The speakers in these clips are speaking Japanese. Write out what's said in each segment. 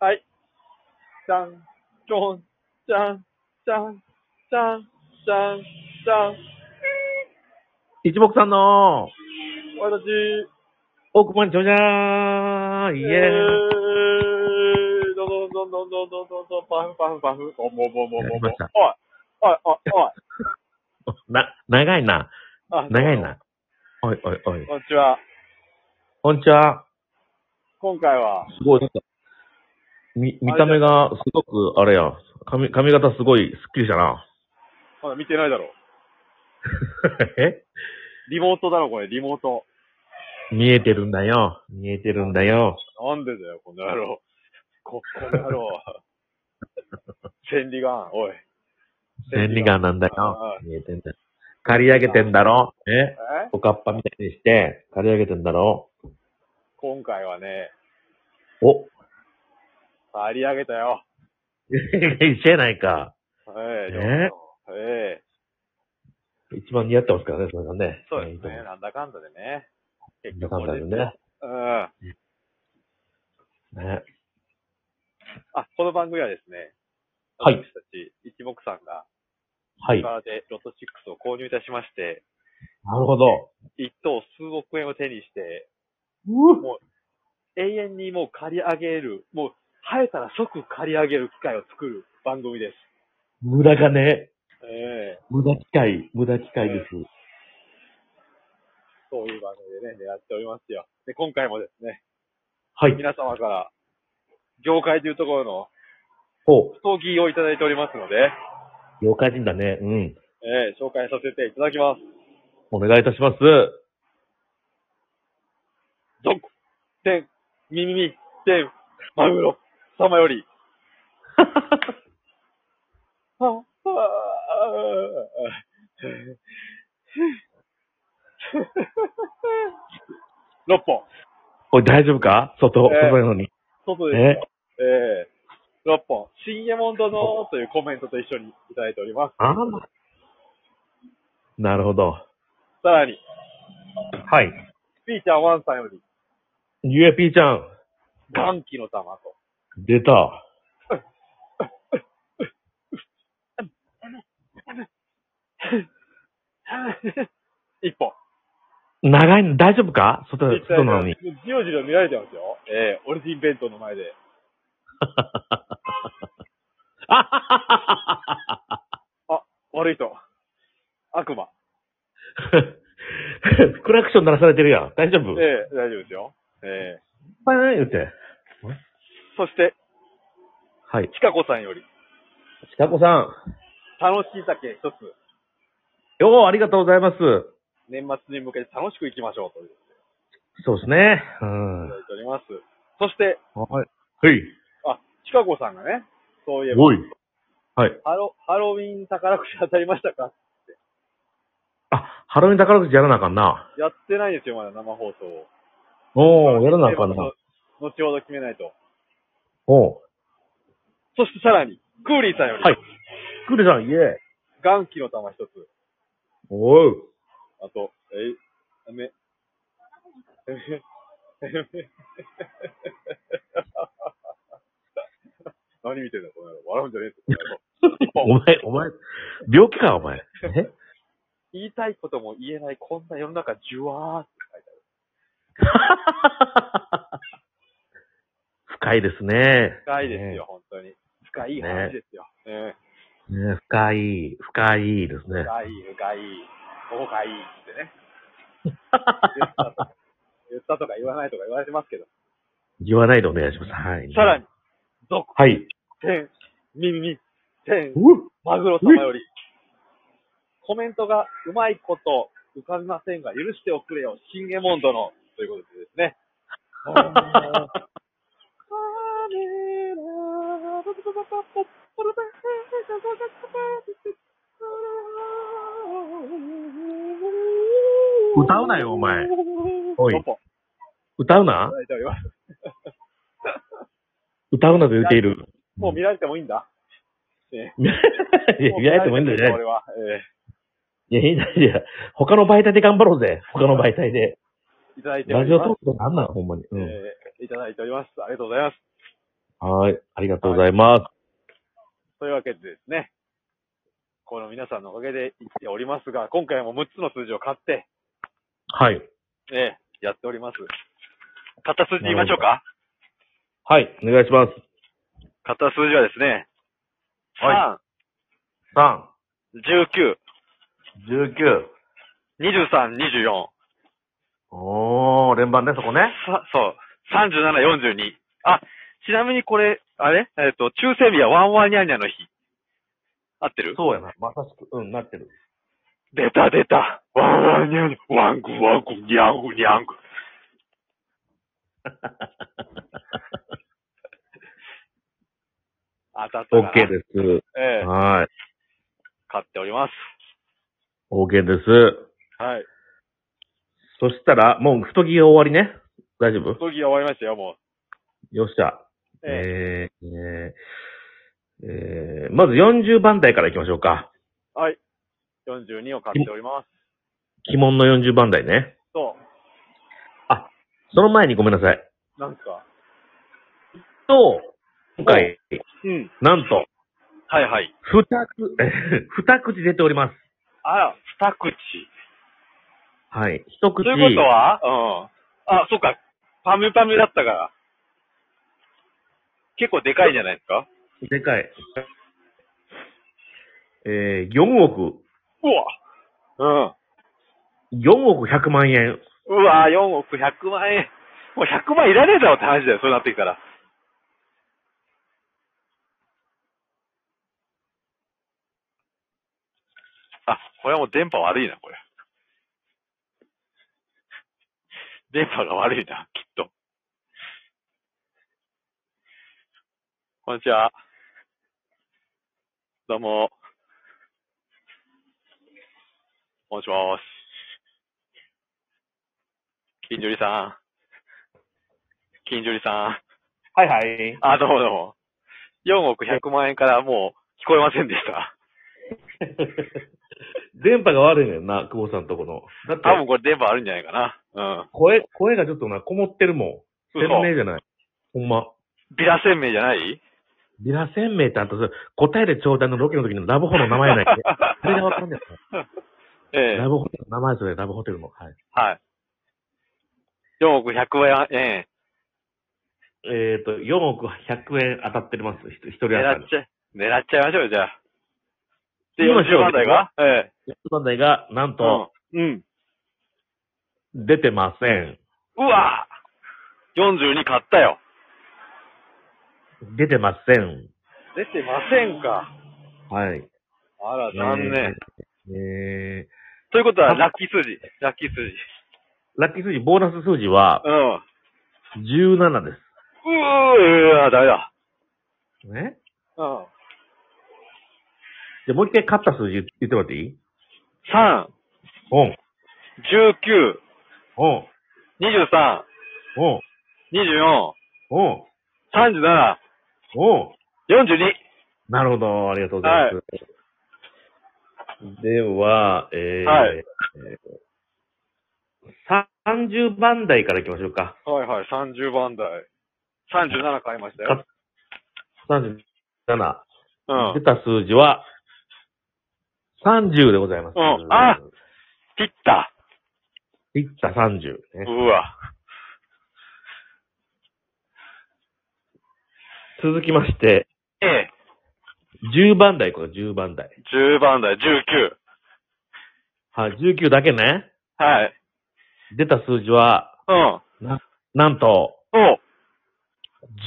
はい。じゃん、ちょん、じゃん、じゃん、じゃん、じゃん、じゃん。一目さんの、私、大久保にちょじゃーん、イェーイ。えん、どんどんどんどんどんどんどん、パフパフパフ、おもぼぼぼぼ。おい、おい、おい、おい。な、長いな。長いな。おい、おい、おい。こんにちは。こんにちは。今回は。すごい。み、見た目がすごく、あれや、髪、髪型すごいスッキリしたな。まだ見てないだろ。え？リモートだろ、これ、リモート。見えてるんだよ。見えてるんだよ。なんでだよ、この野郎。こ、この野郎。千里眼、おい。千里眼なんだあよ。見えてんだよ。刈り上げてんだろえ？え？おかっぱみたいにして、刈り上げてんだろ今回はね、お張り上げたよ。一緒やないか。ええねええ一番似合ってますからね、それがね。そうですね。なんだかんだでね。結局なんだかんだでね。うん。あ、ね。この番組はですね、はい私たち一目さんが、はい。でロト6を購入いたしまして、なるほど。一等数億円を手にして、うもう永遠にもう借り上げる、もう生えたら即借り上げる機会を作る番組です。無駄がね、ええ無駄機械、無駄機械です。そういう番組でね、狙っておりますよ。で、今回もですね、はい。皆様から、業界というところのお、不ぎをいただいておりますので、妖怪人だね。うん。ええ紹介させていただきます。お願いいたします。どこ、てん、みみみ、てん、マグロ、様より。は、は、6本。おい、大丈夫か？外、えー外なのに。外ですよ。え？え6本。新エモンドのというコメントと一緒にいただいております。ああ。なるほど。さらに、はい。ピーちゃんワンさんより、ゆえぴーちゃん、元気の玉と。出た。一本。長いの、大丈夫か？外、外なのに。じろじろ見られてますよ。ええオリジン弁当の前で。悪い人。悪魔。クラクション鳴らされてるやん。大丈夫？ええ大丈夫ですよ。ええバイバイ言って。そして、はい。ちかこさんより、ちかこさん。楽しい酒一つ、よう、ありがとうございます。年末に向けて楽しく行きましょうという、そうですね。ういん。ただいております。そして、はい。はい。あ、ちかこさんがね、そういえば、おい。はい。ハロ、ハロウィン宝くじ当たりましたか？あ、ハロウィン宝くじやらなあかんな。やってないですよ、まだ生放送を。おー、やらなあかんな。後ほど決めないと。おー。そしてさらに、クーリーさんより、はい。クールさん、イェーイ。元気の玉一つ。おう。あと、えい、あめ、何見てんだ、この野郎。笑うんじゃねえぞ、この野郎。お前、お前、病気か、お前。え？言いたいことも言えない、こんな世の中、じゅわーって書いてある。深いですね。深いですよ、本当に。深い話ですよ。ねね。ね深い、深いですね。深い、深い、ここがいいってね。言ったとか言わないとか言われてますけど。言わないでお願いします。はい。さらに、続はい。天、耳、天、うマグロ様より、コメントがうまいこと浮かびませんが、許しておくれよ、シンゲモンドの、ということでですね。歌うなよお前おい歌うな？叩いております歌うなと言っている。もう見られてもいいんだ。え いや、見られてもいいんだよね。俺は。えいや、いいんだいや、他の媒体で頑張ろうぜ。他の媒体で。ーいただいておラります。ジオトークとかなんなん、ほんまに。うん。えーいただいております。ありがとうございます。はい。ありがとうございます。というわけでですね、この皆さんのおかげで生きておりますが、今回も6つの数字を買って、はい。ええ、やっております。買った数字言いましょうか？はい。お願いします。買った数字はですね、は3、3、19、19。23、24、おー、連番ね、そこね。さそう、37、42。あ、ちなみにこれ、あれ？えっ、と、抽選日はワンワンニャンニャンの日。合ってる？そうやな。まさしく、うん、なってる。出た出た。ワンワンニャンニャン、ワングワング、ニャングニャング。当たった OK です。ええはい。買っております。OK です。はい。そしたら、もう太着が終わりね。大丈夫？時が終わりましたよ、もよっしゃ。う。えええー、えーえーまず40番台から行きましょうか。はい。42を買っております。鬼門の40番台ね。そその前にごめんなさい。う。なんすか？と、今回、うん。なんと、はいはい。二つ、え 二口出ております。あら、二口。はい。一口。ということはうん。あ、そっか。パムパムだったから。結構でかいんじゃないですか？でかい。えー、4億、うわ。4億100万円。うん。うわ、4億100万円。もう100万いらねえだろって話だよ、そうなってきたら。あ、これはもう電波悪いな、これ。電波が悪いな、きっと。こんにちは。どうも。もしもーし。金樹里さん。金樹里さん。はいはい。あ、どうもどうも。4億100万円からもう聞こえませんでした。電波が悪いねんな、久保さんとこの。だって多、分これ電波あるんじゃないかな。うん。声、声がちょっとな、こもってるもん。鮮明じゃない。ほんま。ビラ鮮明じゃない？ビラ鮮明ってあと、それ答えでちょうだいのロケの時のラブホの名前やないか。それがわかんない。ええラブホテルの名前それ、ラブホテルの。はい。はい。4億100万円。えっ、ー、と、4億100円当たってます。一人当たり狙っ。ちゃ、狙っちゃいましょうよ、じゃあ。で、行きましょう40万台が？ええ。一番台が、なんと、うん。うん。出てません。うわ42買ったよ。出てません。出てませんか。はい。あら、残念。えー。えということは、ラッキー数字。ラッキー数字。ー、ラッキー数字、ボーナス数字はうん。う17です。ーわダメだ。ねうん。じゃあもう一回勝った数字言ってもらっていい？3、おん。19、おん。23、おん。24、おん。37、おん。42。なるほど。ありがとうございます。では、えー、はいさ30番台から行きましょうか。はいはい、30番台。37買いましたよ。37。うん出。た数字は、30でございます。うんあ切った。いった30、ね。うわ。続きまして、ええ。10番台、これ10番台。10番台、19。はい、19だけね。はい。出た数字は、うん。な、なんと、お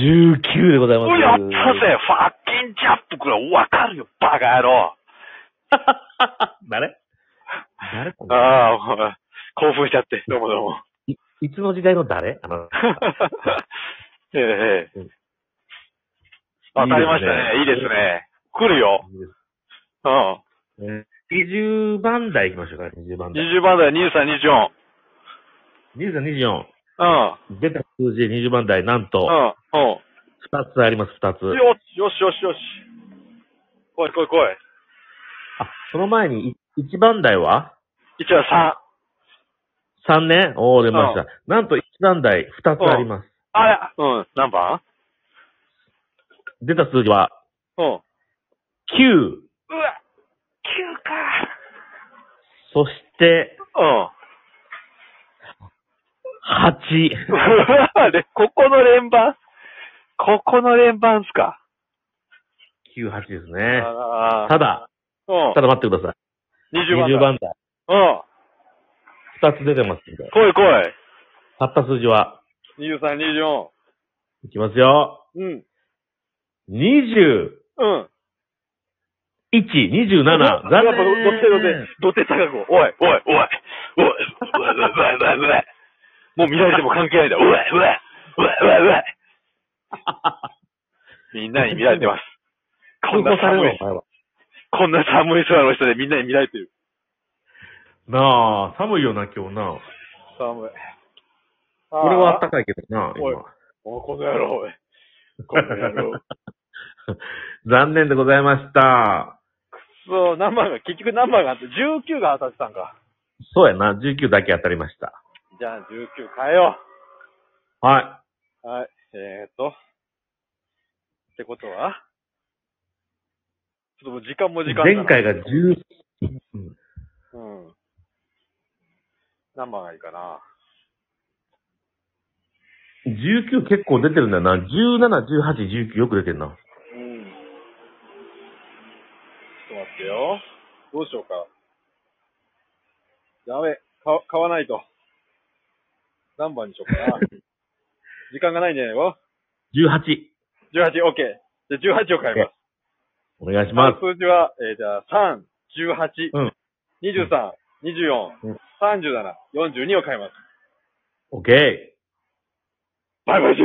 19でございます。うやったぜファッキンジャップくらいわかるよ、バカ野郎。誰？誰これ？ああ、もう興奮しちゃって。どうもどうも。いいつの時代の誰？あの、ええ、ええ。当たりましたね。いいですね。来るよ。うん。えー20番台行きましょうか、20番台。20番台、23、24。23、24。うん。出た数字で20番台、なんと、うん。うん。2つあります、2つ。よし、よし、よし、よし。来い、来い、来い。あ、その前に、1番台は？一応3。3ね。おー、出ました。なんと1番台、2つあります。あれ、うん。何番？出た数字は、うん。う9。わ !9 かそして、うん。8。で、ここの連番ここの連番っすか。9、8ですね。ただ、うん。ただ待ってください。20番だ。20番台。うん。2つ出てますんで。来い来い。たった数字は、23、24。いきますよ。うん。20、うん。1、27。やっぱ、残どってどて、どって高く。おい、おい、おい、おい、おい、おい、おい、おい、おい。もう見られても関係ないんだ。おい、おい、おい、おい、おい。みんなに見られてます。こんな寒い、こんな寒い空の下でみんなに見られてる。なあ、寒いよな、今日な。寒い。俺はあったかかいけどな、おい今。おこの野郎、おい。この野郎。残念でございました。そう、何番が、結局何番があって、19が当たってたんか。そうやな、19だけ当たりました。じゃあ19変えよはう。はい。えーっと。ってことはちょっともう時間もい。時間前回が10、うんうん。何番がいいかな。19結構出てるんだよな。17、18、19よく出てるな。うん。ちょっと待ってよ。どうしようか。やべ、買買わないと。何番にしようかな。時間がないんじゃないの？18。?18、OK。じゃあ18を買います。お願いします。数字は、えー、じゃあ、3、18、うん23、24、うん37、42を買います。OK。バイバイ